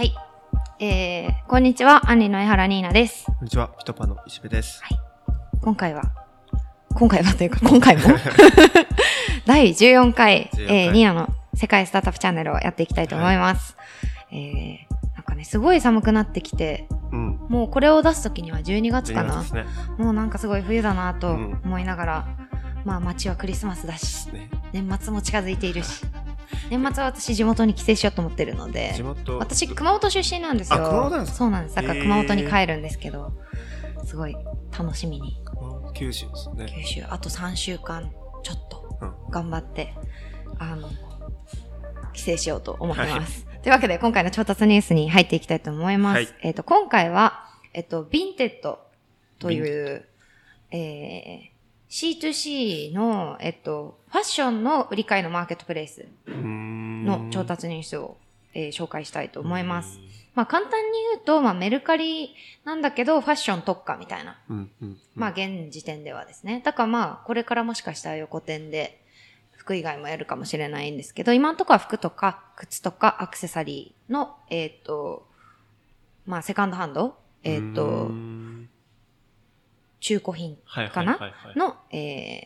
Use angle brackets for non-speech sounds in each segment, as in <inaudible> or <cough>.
はい。えー、こんにちは、アンリの江原ニーナです。こんにちは、ピトパの石部です。今回は、今回はというか、<laughs> 今回も、<laughs> 第14回、14回えー、ニーナの世界スタートアップチャンネルをやっていきたいと思います。えー、なんかね、すごい寒くなってきて、うん。もうこれを出すときには12月か12なね。もうなんかすごい冬だなとうん思いながら、まあ街はクリスマスだし、ね年末も近づいているし、年末は私地元に帰省しようと思ってるので地、元、私熊本出身なんですよ。あ熊本なんですか？そうなんです。だから熊本に帰るんですけど、すごい楽しみにうん九州ですね。九州あと3週間ちょっとうん。頑張って、あの、帰省しようと思ってます。というわけで今回の調達ニュースに入っていきたいと思います。はいえっ、と、今回は、えっ、と、 Vinted という、えー、C2C の、えっ、と、ファッションの売り買いのマーケットプレイスの調達ニュースを、えー紹介したいと思います。。まあ簡単に言うと、まあメルカリなんだけど、ファッション特化みたいな。うん。うん。まあ現時点ではですね。だからまあ、これからもしかしたら横店で、服以外もやるかもしれないんですけど、今のところは服とか、靴とか、アクセサリーの、えっ、と、まあセカンドハンド、えっ、うーと、ん中古品はいかな？の、えー、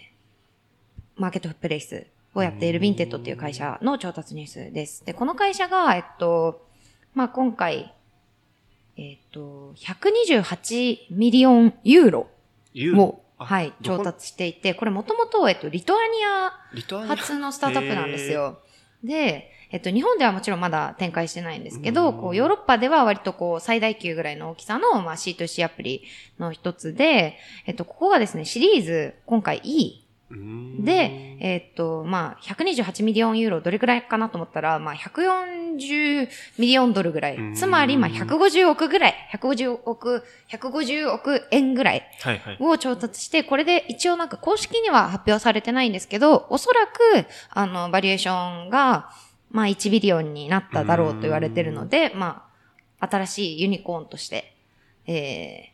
マーケットプレイスをやっている Vinted っていう会社の調達ニュースです。で、この会社が、えっと、まあ、今回、えっと、128 million ユーロを、あはい、調達していて、これもともと、えっと、リトアニア、リトアニア？発のスタートアップなんです。よ。で、えっと、日本ではもちろんまだ展開してないんですけど、うんこう、ヨーロッパでは割とこう、最大級ぐらいの大きさの、まあ、C2C アプリの一つで、えっと、ここがですね、シリーズ、今回 E で、えっと、まあ、128 million ユーロどれくらいかなと思ったら、まあ、140 million ドルぐらい。うんつまり、まあ、150億ぐらい。150億、150億円ぐらいはいはい。を調達して、これで一応なんか公式には発表されてないんですけど、おそらく、あの、バリュエーションが、まあ1 billion になっただろうと言われてるので、まあ、新しいユニコーンとして、え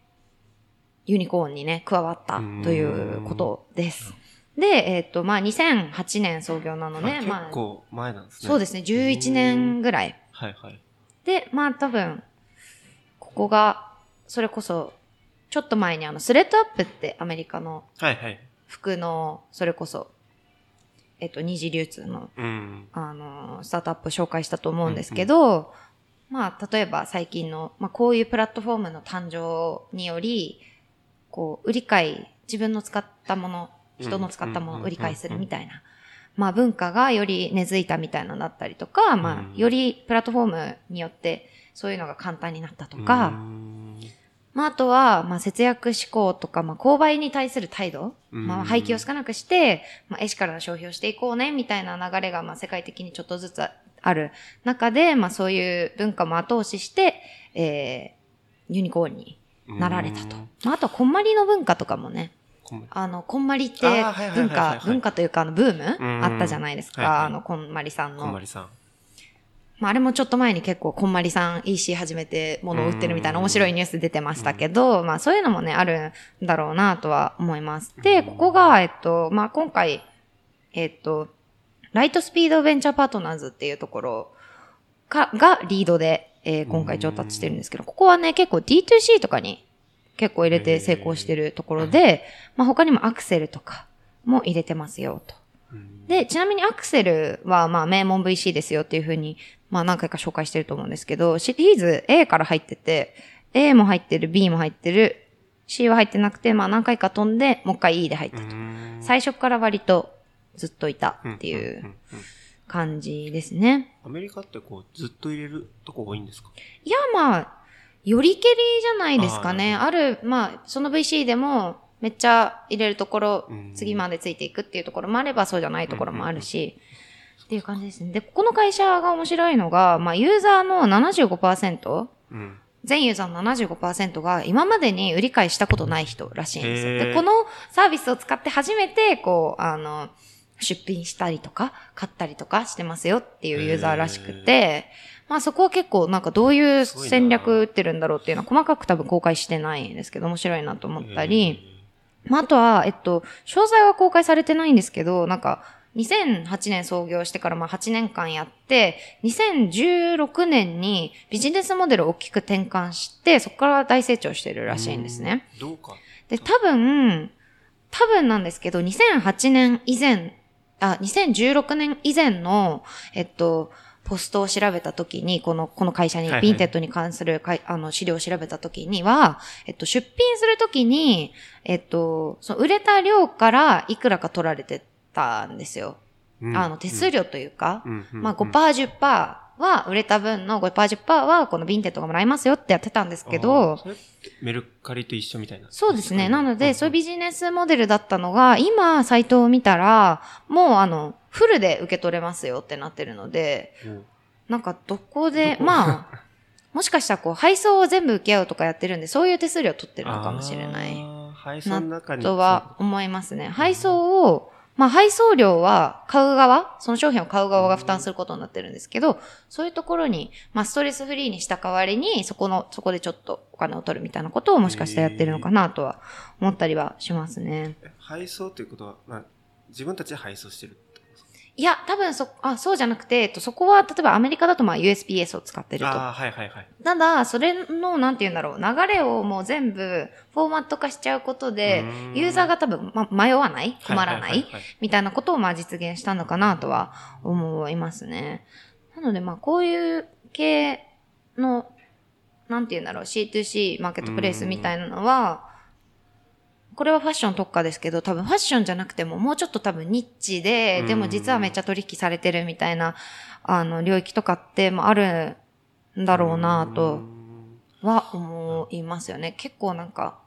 ー、ユニコーンにね、加わったということです。で、えっ、と、まあ2008年創業なので、あまあ結、構前なんですね。そうですね、11年ぐらい。はいはい。で、まあ多分、ここが、それこそ、ちょっと前にあの、スレッドアップってアメリカのはいはい。服の、それこそ、えっと、二次流通の、うん。あの、スタートアップ紹介したと思うんですけど、まあ、例えば最近の、まあ、こういうプラットフォームの誕生により、こう、売り買い、自分の使ったもの、人の使ったものを売り買いするみたいな、まあ、文化がより根付いたみたいなのだったりとか、まうん。あ、よりプラットフォームによって、そういうのが簡単になったとか、んまあ、あとは、まあ、節約志向とか、まあ、購買に対する態度、うんまあ、廃棄を少なくして、まあ、エシカルな消費をしていこうね、みたいな流れが、まあ、世界的にちょっとずつある中で、まあ、そういう文化も後押しして、えー、ユニコーンになられたと。まあ、あとは、こんまりの文化とかもね、あの、こんまりって文化、文化というか、あの、ブーうんムあったじゃないですか。あの、こんまりさんのこんま。りさん。まあ、あれもちょっと前に結構、こんまりさん EC 始めて物を売ってるみたいな面白いニュース出てましたけど、まあ、そういうのもね、あるんだろうなとは思います。で、ここが、えっと、まあ、今回、えっと、ライトスピードベンチャーパートナーズっていうところか、がリードで、えー今回調達してるんですけど、ここはね、結構 D2C とかに結構入れて成功してるところで、まあ、他にもアクセルとかも入れてますよ、と。うんで、ちなみにアクセルは、まあ、名門 VC ですよっていうふうに、まあ、何回か紹介してると思うんですけど、シリーズ A から入ってて、A も入ってる、B も入ってる、C は入ってなくて、まあ、何回か飛んで、もう一回 E で入ったうと。最初から割とずっといたっていう感じですね。アメリカってこう、ずっと入れるとこ多いんですか？いや、まあ、よりけりじゃないですかね。ある、まあ、その VC でも、めっちゃ入れるところうん、次までついていくっていうところもあれば、そうじゃないところもあるし、っていう感じですね。で、ここの会社が面白いのが、まあ、ユーザーの75%、うん。全ユーザーの75%が今までに売り買いしたことない人らしいんですよ。で、このサービスを使って初めて、こう、あの、出品したりとか、買ったりとかしてますよっていうユーザーらしくて、まあそこは結構なんかどういう戦略打ってるんだろうっていうのは細かく多分公開してないんですけど、面白いなと思ったり、まああとは、えっと、詳細は公開されてないんですけど、なんか、2008年創業してからまあ8年間やって、2016年にビジネスモデルを大きく転換して、そこから大成長してるらしいんですね。うん。どうか。で、多分、多分なんですけど、2008年以前、あ、2016年以前の、えっと、ポストを調べたときに、この、この会社に、はいはい。 Vinted に関するかいあの資料を調べたときには、えっと、出品するときに、えっと、その売れた量からいくらか取られてたんですよ。うん。あの、手数料というか、うん。うん。まあ5%、10%は、売れた分の5%、10%は、この Vinted がもらえますよってやってたんですけあどメルカリと一緒みたいな。そうですね。なので、そういうビビジネスモデルだったのが、今、サイトを見たら、もう、あの、フルで受け取れますよってなってるので、なんか、どこで、まあ、もしかしたら、こう、配送を全部受け合うとかやってるんで、そういう手数料取ってるのかもしれない。配送の中に。とは思いますね。配送を、まあ配送料は買う側、その商品を買う側が負担することになってるんですけど、そういうところに、まあストレスフリーにした代わりに、そこの、そこでちょっとお金を取るみたいなことをもしかしたらやってるのかなとは思ったりはしますね。配送ということは、まあ、自分たちで配送してるいや、多分そ、あ、そうじゃなくて、えっと、そこは、例えばアメリカだとまあ USPS を使ってると。ああ、はいはいはい。ただ、それの、なんて言うんだろう、流れをもう全部フォーマット化しちゃうことでうーん、ユーザーが多分、ま、迷わない？困らない？みたいなことをまあ実現したのかなとは思いますね。なのでまあこういう系の、なんて言うんだろう、C2C マーケットプレイスみたいなのは、これはファッション特化ですけど、多分ファッションじゃなくてももうちょっと多分ニッチで、でも実はめっちゃ取引されてるみたいな、あの、領域とかってもあるんだろうなとんは思いますよね。結構なんか、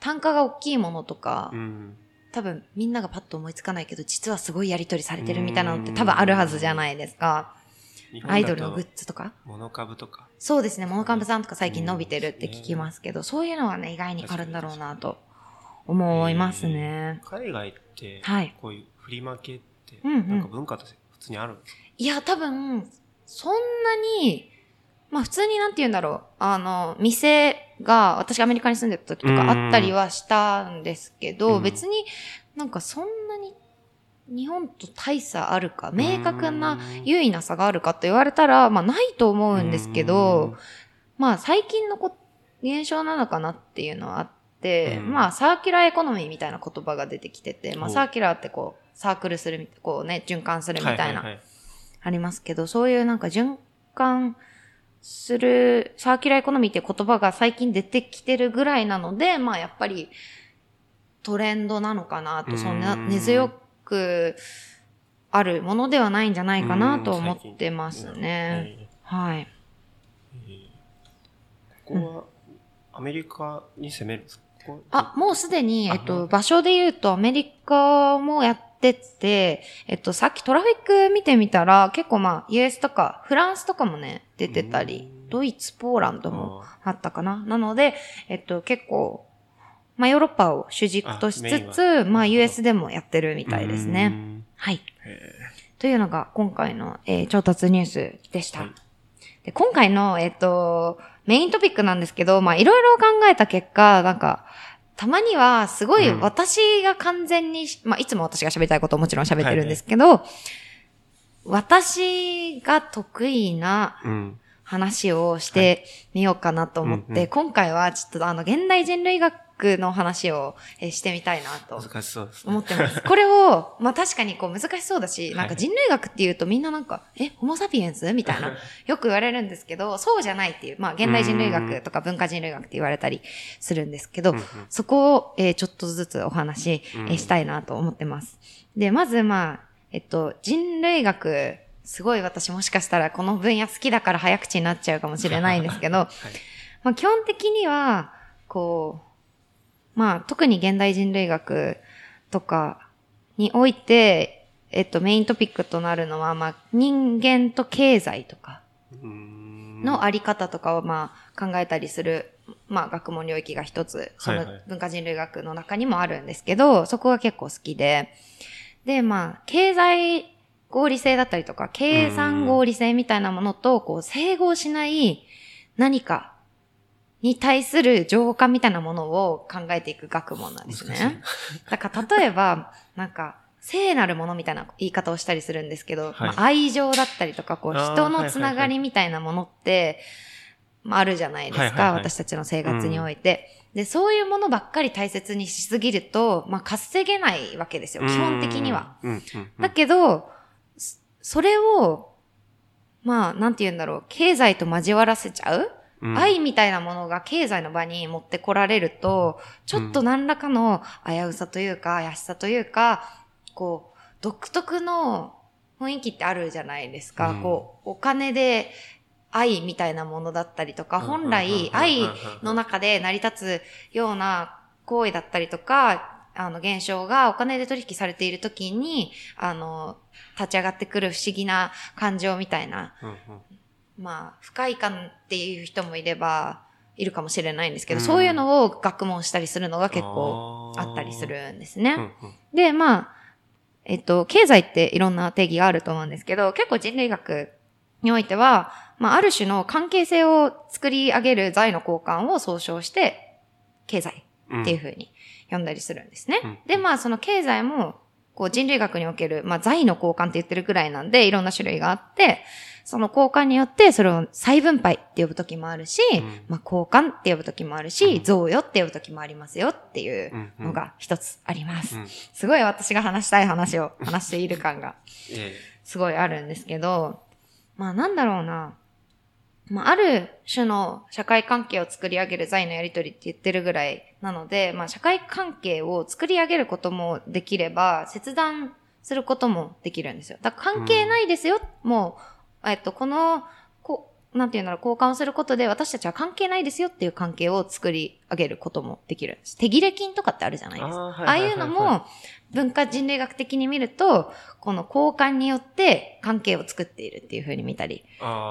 単価が大きいものとか、うん。多分みんながパッと思いつかないけど、実はすごいやり取りされてるみたいなのって多分あるはずじゃないですか。アイドルのグッズとか？モノ株とか。そうですね、モノさんとか最近伸びてるって聞きますけど、そういうのはね、意外にあるんだろうなと思いますね。海外って、はい。こういうフリマ系って、うんうん。なんか文化として普通にあるんですかいや、多分、そんなに、まあ普通になんて言うんだろう。あの、店が、私がアメリカに住んでた時とかあったりはしたんですけど、うん別になんかそんなに日本と大差あるか、明確な優位な差があるかと言われたら、まあないと思うんですけど、まあ最近のこ現象なのかなっていうのはあって、うん。まあサーキュラーエコノミーみたいな言葉が出てきてて、まあサーキュラーってこう、サークルするみ、こうね、循環するみたいな、はいはいはい。ありますけど、そういうなんか循環するサーキュラーエコノミーって言葉が最近出てきてるぐらいなので、まあやっぱりトレンドなのかなと、うんそん。な根強くあるものではないんじゃないかなと思ってますね。はい。ここは、アメリカに攻めるんですか？ここあ、もうすでに、あえっと、場所で言うとアメリカもやってて、えっと、さっきトラフィック見てみたら、結構まあ、US とか、フランスとかもね、出てたりう、んドイツ、ポーランドもああったかな？なので、えっと、結構、まあ、ヨーロッパを主軸としつはつ、まあ、US でもやってるみたいですね。ね。はい。へというのが、今回の、えー調達ニュースでした。はいで今回の、えっと、メイントピックなんですけど、まあ、いろいろ考えた結果、なんか、たまには、すごいうん。私が完全に、まあ、いつも私が喋りたいことをもちろん喋ってるんですけど、私が得意な。話をしてみようかなと思って、うんうん。今回はちょっとあの、現代人類学の話を、えーしてみたいなと難しそうですね。思ってます。これを、まあ確かにこう難しそうだし、いなんか人類学っていうとみんななんか、え、ホモサピエンス？みたいな、<laughs> よく言われるんですけど、そうじゃないっていう、まあ現代人類学とか文化人類学って言われたりするんですけど、そこを、えーちょっとずつお話、えしたいなと思ってます。で、まずまあ、えっと、人類学、すごい私もしかしたらこの分野好きだから早口になっちゃうかもしれないんですけど、はい。まあ、基本的には、こう、まあ、特に現代人類学とかにおいて、えっと、メイントピックとなるのは、まあ、人間と経済とかのあり方とかを、まあ、考えたりする、まあ、学問領域が一つ、そのはい。はい文化人類学の中にもあるんですけど、そこが結構好きで、で、まあ、経済合理性だったりとか、計算合理性みたいなものと、こう、整合しない何かに対する情報化みたいなものを考えていく学問なんですね。だから、例えば、なんか、聖なるものみたいな言い方をしたりするんですけど、はいまあ、愛情だったりとか、こう、人のつながりみたいなものって、まあ、あるじゃないですか、はいはいはい私たちの生活において。で、そういうものばっかり大切にしすぎると、まあ、稼げないわけですよ、基本的には。うん。うんうんうん。だけど、そそれを、まあ、なんて言うんだろう、経済と交わらせちゃう、うん。愛みたいなものが経済の場に持ってこられると、ちょっと何らかの危うさというか、怪しさというか、こう、独特の雰囲気ってあるじゃないですか。うん。こう、お金で愛みたいなものだったりとか、うん。本来愛の中で成り立つような行為だったりとか、あの、現象がお金で取引されているときに、あの、立ち上がってくる不思議な感情みたいな、うん。うんまあ、不快感っていう人もいれば、いるかもしれないんですけど、うんそういうのを学問したりするのが結構あったりするんですね。うんうんで、まあ、えっと、経済っていろんな定義があると思うんですけど、結構人類学においては、まあ、ある種の関係性を作り上げる財の交換を総称して、経済うんっていうふうに呼んだりするんですね。うんで、まあ、その経済も、こう人類学における、まあ、財の交換って言ってるぐらいなんで、いろんな種類があって、その交換によって、それを再分配って呼ぶときもあるし、うんまあ、交換って呼ぶときもあるし、うん贈与って呼ぶときもありますよっていううんうんのが一つあります。うんすごい私が話したい話を話している感が <laughs> えすごいあるんですけど、まあなんだろうな。まあある種の社会関係を作り上げる財のやりとりって言ってるぐらいなので、まあ社会関係を作り上げることもできれば、切断することもできるんですよ。だから関係ないですよ。もう、えっと、この、こう、なんていうんだろう、交換をすることで私たちは関係ないですよっていう関係を作り上げることもできるんです。手切れ金とかってあるじゃないですか。ああいうはいのも、文化人類学的に見ると、この交換によって関係を作っているっていう風に見たり。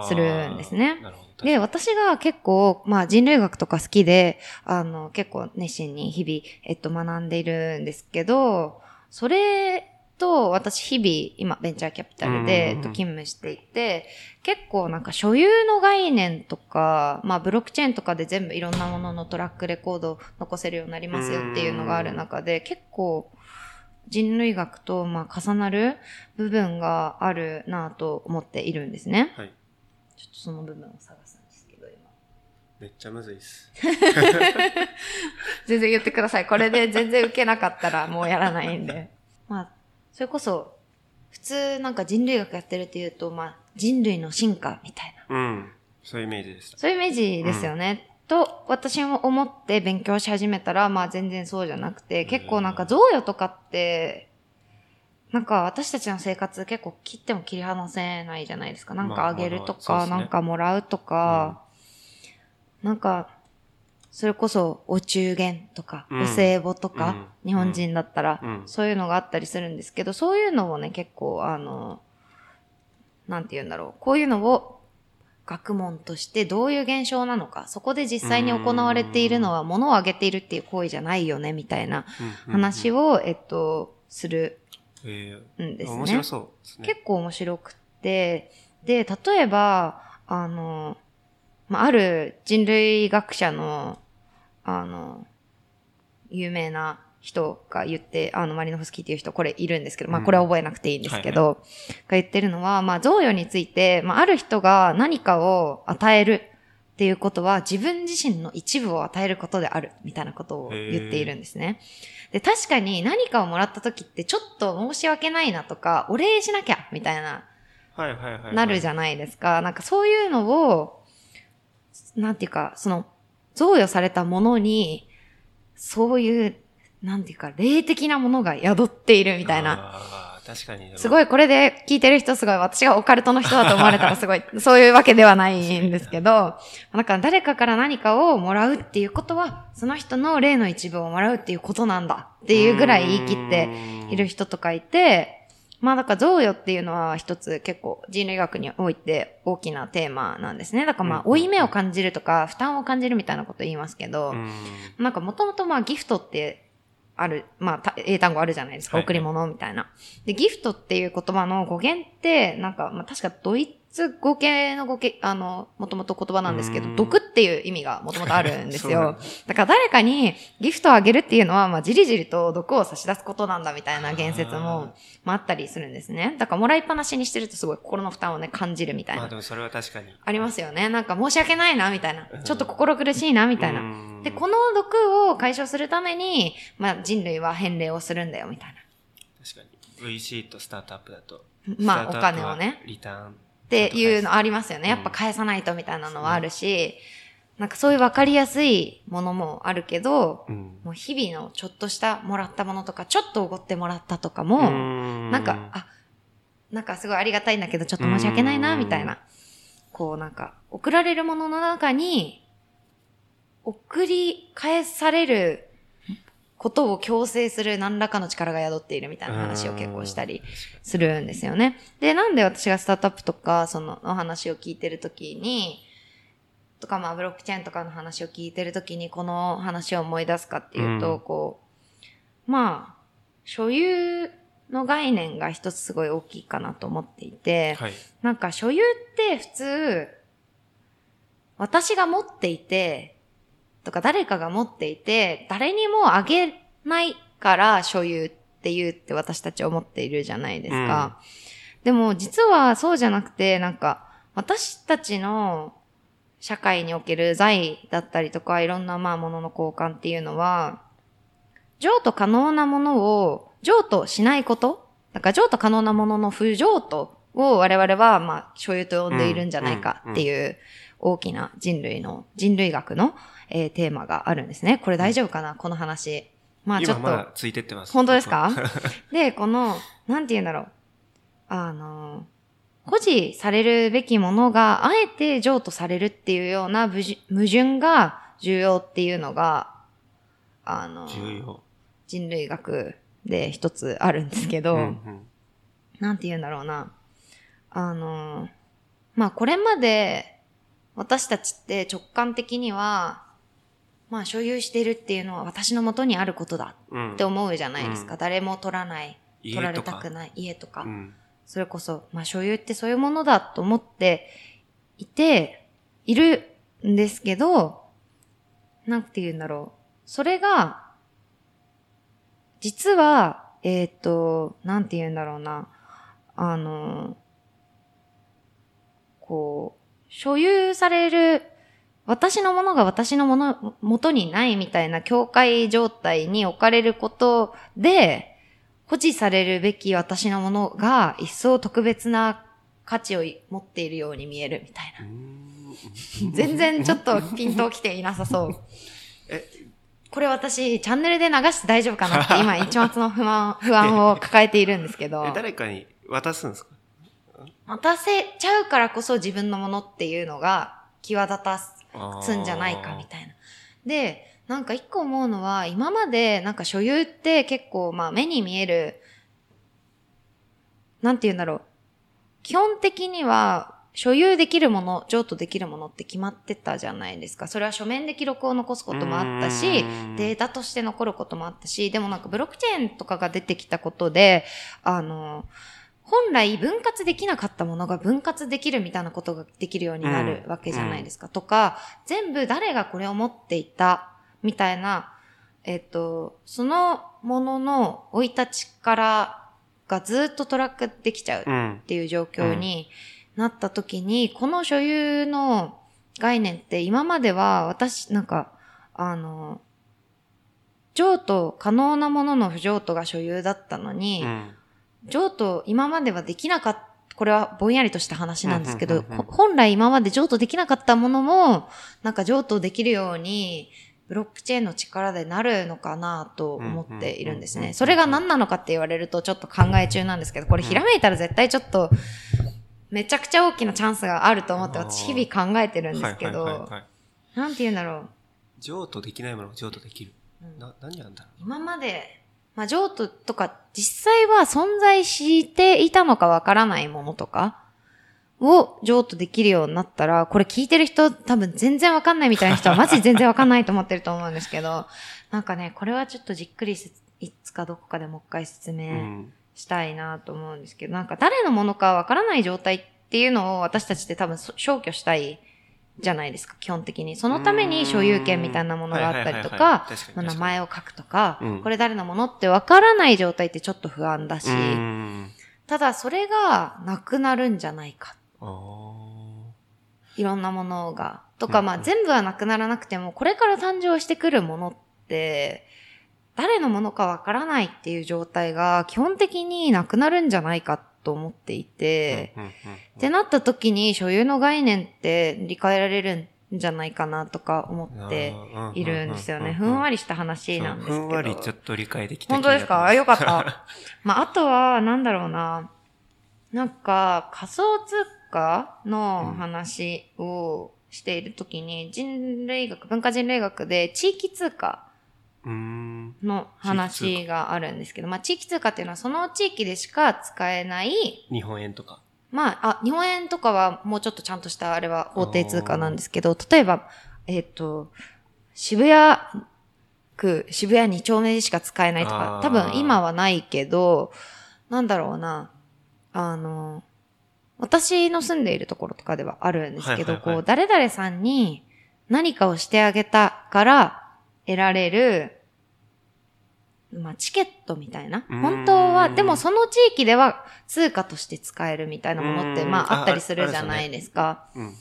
するんですね。で、私が結構、まあ人類学とか好きで、あの、結構熱心に日々、えっと、学んでいるんですけど、それと私日々、今、ベンチャーキャピタルで、勤務していて、結構なんか所有の概念とか、まあブロックチェーンとかで全部いろんなもののトラックレコードを残せるようになりますよっていうのがある中で、結構人類学とまあ重なる部分があるなぁと思っているんですね。はい。ちょっとその部分を探すんですけど、今。めっちゃむずいっす。<laughs> 全然言ってください。これで全然受けなかったらもうやらないんで。まあ、それこそ、普通なんか人類学やってるっていうと、まあ、人類の進化みたいな。うん。そういうイメージでした。そういうイメージですよね。と、私も思って勉強し始めたら、まあ全然そうじゃなくて、結構なんか贈与とかって、なんか私たちの生活結構切っても切り離せないじゃないですか。なんかあげるとか、なんかもらうとか、なんか、それこそお中元とか、うんお歳暮とか、うん日本人だったら、うんそういうのがあったりするんですけど、そういうのをね、結構あの、なんて言うんだろう。こういうのを学問としてどういう現象なのか、そこで実際に行われているのは物をあげているっていう行為じゃないよね、みたいな話を。を、えっと、するえんですね。面白そうね。結構面白くって、で、例えば、あの、まあ、ある人類学者の、あの、有名な人が言って、あの、マリノフスキーっていう人、これいるんですけど、まあ、うんこれは覚えなくていいんですけど、が言ってるのは、まあ、贈与について、まあ、ある人が何かを与えるっていうことは、自分自身の一部を与えることである、みたいなことを言っているんですね。で、確かに何かをもらった時って、ちょっと申し訳ないなとか、お礼しなきゃ、みたいな、はいはいはいはい。なるじゃないですか。なんかそういうのを、なんていうか、その、贈与されたものに、そういう、なんていうか、霊的なものが宿っているみたいな。確かに。すごい、これで聞いてる人すごい、私がオカルトの人だと思われたら <laughs> すごい、そういうわけではないんですけど、なんか誰かから何かをもらうっていうことは、その人の霊の一部をもらうっていうことなんだっていうぐらい言い切っている人とかいて、まあだから贈与っていうのは一つ結構人類学において大きなテーマなんですね。だからまあ、うん負い目を感じるとか、負担を感じるみたいなこと言いますけど、うんなんかもともとまあギフトってある、まあた英単語あるじゃないですか。はい贈り物みたいな。で、ギフトっていう言葉の語源って、なんかまあ確かドイつ合計の合計、あの、もともと言葉なんですけど、うん毒っていう意味がもともとあるんですよ。だから誰かにギフトをあげるっていうのは、まあ、じりじりと毒を差し出すことなんだみたいな言説も、まあ、あったりするんですね。だからもらいっぱなしにしてるとすごい心の負担をね、感じるみたいな。まあでもそれは確かに。ありますよね。なんか申し訳ないな、みたいなう。んちょっと心苦しいな、みたいな。なで、この毒を解消するために、まあ、人類は返礼をするんだよ、みたい確かに。VC とスタートアップだと。な。まあ、お金をね。リターン。っっていうのありますよね。やっぱ返さないとみたいなのはあるし、なんかそういうわかりやすいものもあるけど、うん。もう日々のちょっとしたもらったものとか、ちょっとおごってもらったとかも、ななんか、あ、なんかすごいありがたいんだけど、ちょっと申し訳ないな、みたいな。こうなんか、送られるものの中に、送り返されることを強制する何らかの力が宿っているみたいな話を結構したりするんですよね。で、なんで私がスタートアップとか、その、お話を聞いてるときに、とかまあブロックチェーンとかの話を聞いてるときにこの話を思い出すかっていうと、うんこう、まあ、所有の概念が一つすごい大きいかなと思っていて、はい。なんか所有って普通、私が持っていて、とか誰かが持っていて、誰にもあげないから所有って言うって私たち思っているじゃないですか。でも実はそうじゃなくて、なんか私たちの社会における財だったりとかいろんなまあものの交換っていうのは、譲渡可能なものを譲渡しないことだから譲渡可能なものの不譲渡を我々はまあ所有と呼んでいるんじゃないかっていう大きな人類の、人類学の、えーテーマがあるんですね。これ大丈夫かな？この話。まあちょっと。今まだついてってます。本当ですか？<laughs> で、この、なんて言うんだろう。あの、保持されるべきものが、あえて譲渡されるっていうような矛盾矛盾が重要っていうのが、あの、重要。人類学で一つあるんですけど、うんうんなんて言うんだろうな。あの、まあこれまで私たちって直感的には、まあ所有しているっていうのは私の元にあることだうんって思うじゃないですか。うん誰も取らない。家取られたくない家とか。うんそれこそ、まあ所有ってそういうものだと思っていて、いるんですけど、なんて言うんだろう。それが、実は、えっ、と、なんて言うんだろうな。あの、こう、所有される、私のものが私のもの、元にないみたいな境界状態に置かれることで、保持されるべき私のものが一層特別な価値を持っているように見えるみたいな。全然ちょっとピンときていなさそう。<laughs> え、これ私、チャンネルで流して大丈夫かなって今一末の不安、<laughs> 不安を抱えているんですけど。え、誰かに渡すんですか？渡せちゃうからこそ自分のものっていうのが際立たすんじゃないかみたいな。で、なんか一個思うのは、今までなんか所有って結構まあ目に見える、なんて言うんだろう。基本的には所有できるもの、譲渡できるものって決まってたじゃないですか。それは書面で記録を残すこともあったしデータとして残ることもあったし、でもなんかブロックチェーンとかが出てきたことで、あの、本来分割できなかったものが分割できるみたいなことができるようになるわけじゃないですか。とか、全部誰がこれを持っていたみたいな、えっと、そのものの生い立ちからがずっとトラックできちゃううんっ。ていう状況になった時に、この所有の概念って今までは私、なんか、あの、譲渡可能なものの不譲渡が所有だったのに、うん譲渡今まではできなかった、これはぼんやりとした話なんですけど、本来今まで譲渡できなかったものも、なんか譲渡できるように、ブロックチェーンの力でなるのかなと思っているんですね。それが何なのかって言われるとちょっと考え中なんですけど、これひらめいたら絶対ちょっと、めちゃくちゃ大きなチャンスがあると思って私日々考えてるんですけど、なんて言うんだろう。譲渡できないものが譲渡できる。うん。な、何なんだろ今まで、まあ、譲渡とか、実際は存在していたのかわからないものとかを譲渡できるようになったら、これ聞いてる人多分全然わかんないみたいな人はマジで全然わかんないと思ってると思うんですけど、<laughs> なんかね、これはちょっとじっくりせいつかどこかでもう一回説明ん。したいなと思うんですけど、なんか誰のものかわからない状態っっていうのを私たちって多分そ消去したいじゃないですか、基本的に。そのために所有権みたいなものがあったりとか名前を書くとか、うんこれ誰のものってわからない状態ってちょっと不安だし、うん。ただそれがなくなるんじゃないか。いろんなものが。とか、うんまあ全部はなくならなくても、これから誕生してくるものって、誰のものかわからないっていう状態が基本的になくなるんじゃないかと思っていて、ってなった時に所有の概念って理解られるんじゃないかなとか思っているんですよね。ふんわりりした話なんですけど。ふんわりちょっと理解できた本当ですか？あよかっ。た。<laughs> まあ、あとは、なんだろうな。なんか、仮想通貨の話をしているときに、人類学、文化人類学で地域通貨。の話があるんですけど、まあ、地域通貨っていうのはその地域でしか使えない、日本円とか。まあ、あ、日本円とかはもうちょっとちゃんとしたあれは法定通貨なんですけど、例えば、えっ、と、渋谷区、渋谷2丁目でしか使えないとか多分今はないけど、なんだろうな、あの、私の住んでいるところとかではあるんですけど、こう、誰々さんに何かをしてあげたから得られる、まあ、チケットみたいな？本当は、でもその地域では通貨として使えるみたいなものって、まあ、あったりするあじゃないですか。うん。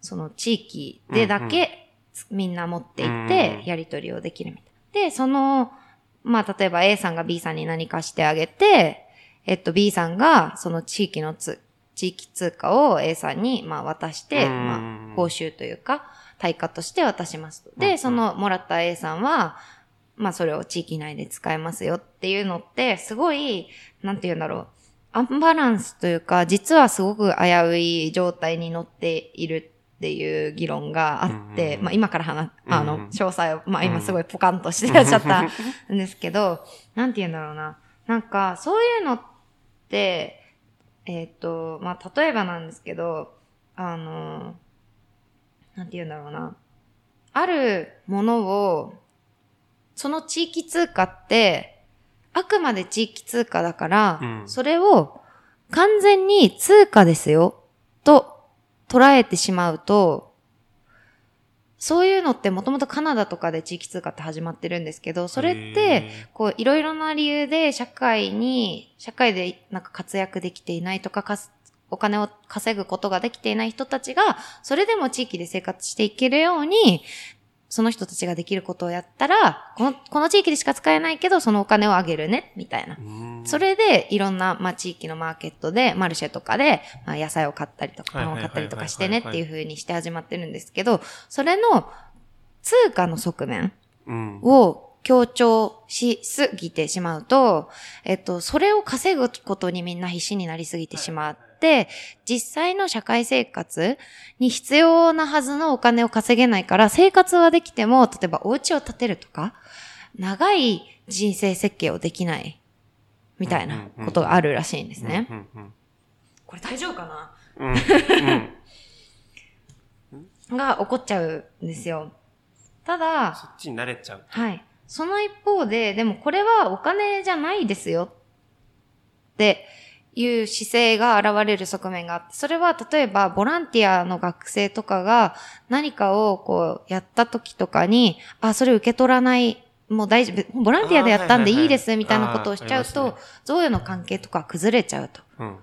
その地域でだけ、みんな持っていてん、やり取りをできるみたいな。で、その、まあ、例えば A さんが B さんに何かしてあげて、えっと、B さんがその地域のつ、地域通貨を A さんに、まあ、渡して、うんまあ、報酬というか、対価として渡しますと。で、うんそのもらった A さんは、まあ、それを地域内で使えますよっていうのって、すごい、なんて言うんだろう。アンバランスというか、実はすごく危うい状態に乗っているっていう議論があって、うんまあ今から話、あの、うん詳細を、まあ今すごいポカンとしてらっしゃったんですけど、なんて言うんだろうな。なんか、そういうのって、えっ、と、まあ例えばなんですけど、あの、なんて言うんだろうな。あるものを、その地域通貨って、あくまで地域通貨だから、うんそれを完全に通貨ですよ、と捉えてしまうと、そういうのってもともとカナダとかで地域通貨って始まってるんですけど、それって、へこう、いろいろな理由で社会に、社会でなんか活躍できていないとか、かすお金を稼ぐことができていない人たちが、それでも地域で生活していけるように、その人たちができることをやったら、この、この地域でしか使えないけど、そのお金をあげるね、みたいな。それで、いろんな、まあ、地域のマーケットで、マルシェとかで、まあ、野菜を買ったりとか、パンを買ったりとかしてねっていう風にして始まってるんですけど、それの通貨の側面うん。を強調しすぎてしまうと、えっと、それを稼ぐことにみんな必死になりすぎてしまって、実際の社会生活に必要なはずのお金を稼げないから、生活はできても、例えばお家を建てるとか、長い人生設計をできない、みたいなことがあるらしいんですね。これ大丈夫かな？うん。うん。う <laughs> んが起こっちゃうんですよ。ただ、そっちに慣れちゃう。はい。その一方で、でもこれはお金じゃないですよっていう姿勢が現れる側面があって、それは例えばボランティアの学生とかが何かをこうやった時とかに、あ、それ受け取らない、もう大丈夫、ボランティアでやったんでいはいですみたいなことをしちゃうと贈与の関係とか崩れちゃうと。うん。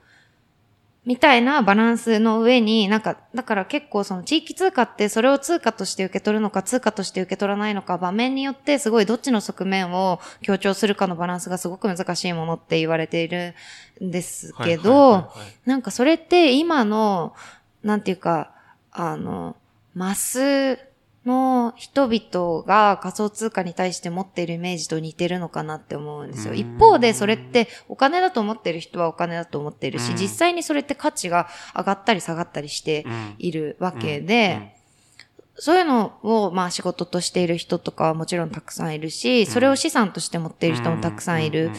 みたいなバランスの上に、なんか、だから結構その地域通貨ってそれを通貨として受け取るのか通貨として受け取らないのか場面によってすごいどっちの側面を強調するかのバランスがすごく難しいものって言われているんですけど、なんかそれって今の、なんていうか、あの、マスの人々が仮想通貨に対して持っているイメージと似てるのかなって思うんですよ。一方でそれってお金だと思ってる人はお金だと思っているし、うん。実際にそれって価値が上がったり下がったりしてうん。いるわけで、そういうのをまあ仕事としている人とかはもちろんたくさんいるし、それを資産として持っている人もたくさんいる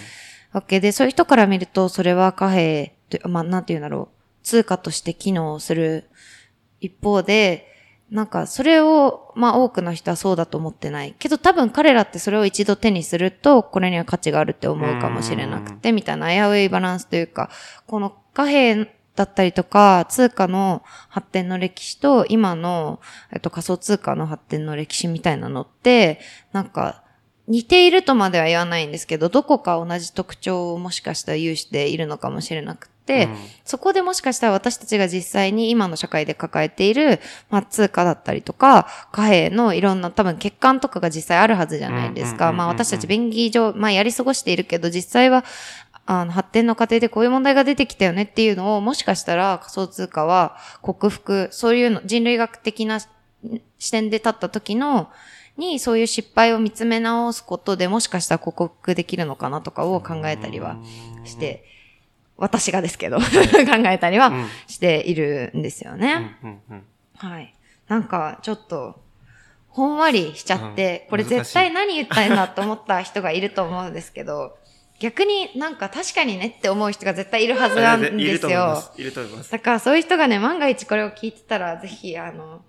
わけで、そういう人から見ると、それは貨幣と、まあ、なんて言うんだろう、通貨として機能する一方で、なんか、それを、まあ、多くの人はそうだと思ってない。けど、多分彼らってそれを一度手にすると、これには価値があるって思うかもしれなくて、みたいな危ういバランスというか、この貨幣だったりとか、通貨の発展の歴史と今の、えっと、仮想通貨の発展の歴史みたいなのって、なんか、似ているとまでは言わないんですけど、どこか同じ特徴をもしかしたら有しているのかもしれなくて、うん、そこでもしかしたら私たちが実際に今の社会で抱えている、まあ、通貨だったりとか、貨幣のいろんな多分欠陥とかが実際あるはずじゃないですか。まあ私たち便宜上、まあやり過ごしているけど、実際はあの、発展の過程でこういう問題が出てきたよねっていうのを、もしかしたら仮想通貨は克服、そういうの、人類学的な視点で立った時の、にそういう失敗を見つめ直すことでもしかしたら克服できるのかなとかを考えたりはして、私がですけど考えたりはしているんですよね。はい。なんか、ちょっと、ほんわりしちゃって、これ絶対何言ったんだと思った人がいると思うんですけど、逆になんか確かにねって思う人が絶対いるはずなんですよ。いると思います。だからそういう人がね、万が一これを聞いてたら、ぜひ、あの、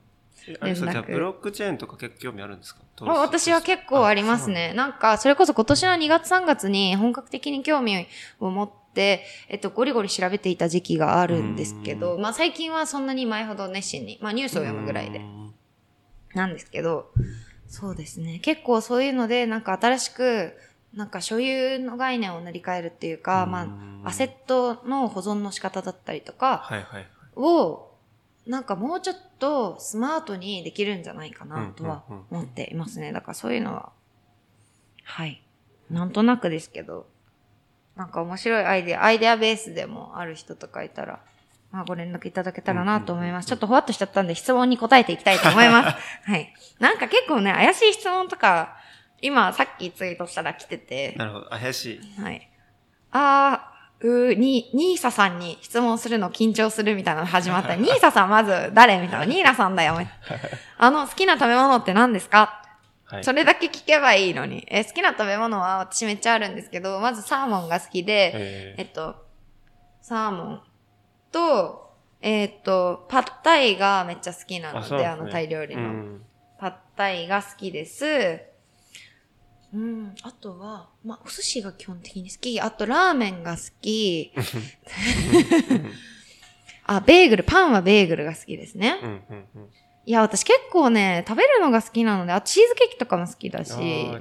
あれじゃブロックチェーンとか結構興味あるんですか？私は結構ありますね。なんか、それこそ今年の2月3月に本格的に興味を持って、えっと、ゴリゴリ調べていた時期があるんですけど、まあ最近はそんなに前ほど熱心に、まあニュースを読むぐらいで、なんですけど、そうですね。結構そういうので、なんか新しく、なんか所有の概念を塗り替えるっていうか、まあ、アセットの保存の仕方だったりとか、を、なんかもうちょっとスマートにできるんじゃないかなとは思っていますね。だからそういうのは、はい。なんとなくですけど、なんか面白いアイデア、アイデアベースでもある人とかいたら、まあご連絡いただけたらなと思います。ちょっとふわっとしちゃったんで質問に答えていきたいと思います。<laughs> はい。なんか結構ね、怪しい質問とか、今、さっきツイートしたら来てて。なるほど。怪しい。はい。あー、うに、ニーサさんに質問するの緊張するみたいなの始まった。<laughs> ニーサさんまず誰みたいな。ニーナさんだよ。あの、好きな食べ物って何ですか？はい、それだけ聞けばいいのに。え、好きな食べ物は私めっちゃあるんですけど、まずサーモンが好きで、えっと、サーモンと、えー、っと、パッタイがめっちゃ好きなので、あね、あのタイ料理の、うん。パッタイが好きです。うん。あとは、まあ、お寿司が基本的に好き。あと、ラーメンが好き。<laughs> あ、ベーグル、パンはベーグルが好きですね。いや、私結構ね、食べるのが好きなので、あ、チーズケーキとかも好きだし、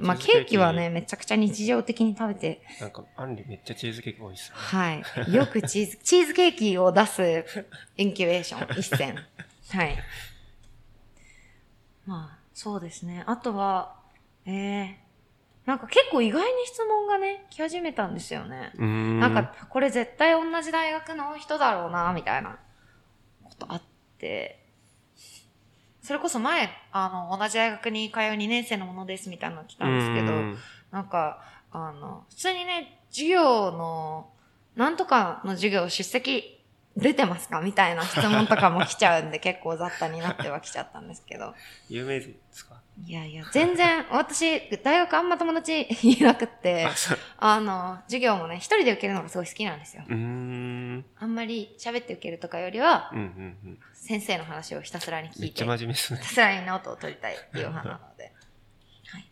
まあ、ケーキはね、めちゃくちゃ日常的に食べて。なんか、アンリめっちゃチーズケーキ多いっすね。はい。よくチーズ、<laughs> チーズケーキを出すインキュベーション、<laughs> 一戦。はい。まあ、そうですね。あとは、ええーなんか結構意外に質問がね、来始めたんですよね。んなんか、これ絶対同じ大学の人だろうな、みたいなことあって、それこそ前、あの、同じ大学に通う2年生のものですみたいなの来たんですけど、なんか、あの、普通にね、授業の、なんとかの授業出席出てますか？みたいな質問とかも来ちゃうんで、結構雑多になっては来ちゃったんですけど。<laughs> 有名ですか？いやいや、全然、<laughs> 私、大学あんま友達いなくって、<laughs> あの、授業もね、一人で受けるのがすごい好きなんですよ。うん。あんまり喋って受けるとかよりは、うんうんうん、先生の話をひたすらに聞いて。ひたすらにノートを取りたいっていう派なので。はい。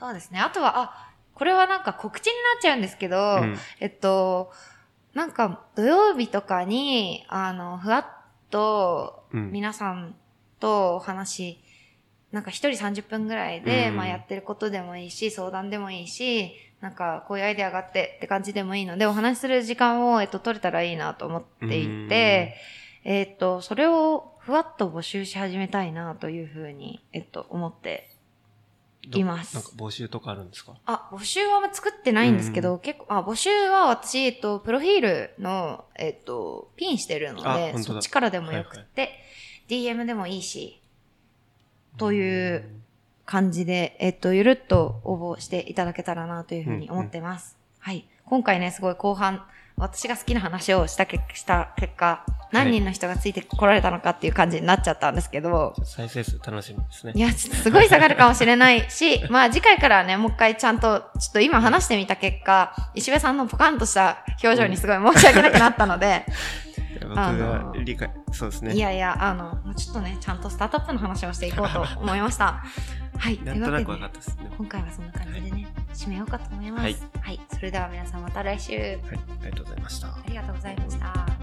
そうですね。あとは、あ、これはなんか告知になっちゃうんですけど、うん、えっと、なんか土曜日とかに、あの、ふわっと皆さんとお話、うん、なんか一人30分ぐらいで、うん、まあやってることでもいいし、相談でもいいし、なんかこういうアイデアがあってって感じでもいいので、お話しする時間を、えっと、取れたらいいなと思っていて、うん、えっと、それをふわっと募集し始めたいなというふうに、えっと、思っています。なんか募集とかあるんですか？あ、募集は作ってないんですけど、うん、結構、あ、募集は私、えっと、プロフィールの、えっと、ピンしてるので、そっちからでもよくて、はいはい、DM でもいいし、という感じで、えっと、ゆるっと応募していただけたらなというふうに思ってます。うんうん、はい。今回ね、すごい後半、私が好きな話をしたけした結果、何人の人がついてこられたのかっていう感じになっちゃったんですけど。再生数楽しみですね。いや、ちょっとすごい下がるかもしれないし、<laughs> まあ次回からね、もう一回ちゃんと、ちょっと今話してみた結果、石部さんのポカンとした表情にすごい申し訳なくなったので、<laughs> 僕が理解、そうですね。いやいや、あの、ちょっとね、ちゃんとスタートアップの話をしていこうと思いました。はい。なんとなく分かったですね。今回はそんな感じでね、締めようかと思います。はい。はい。それでは皆さんまた来週。はい。ありがとうございました。ありがとうございました。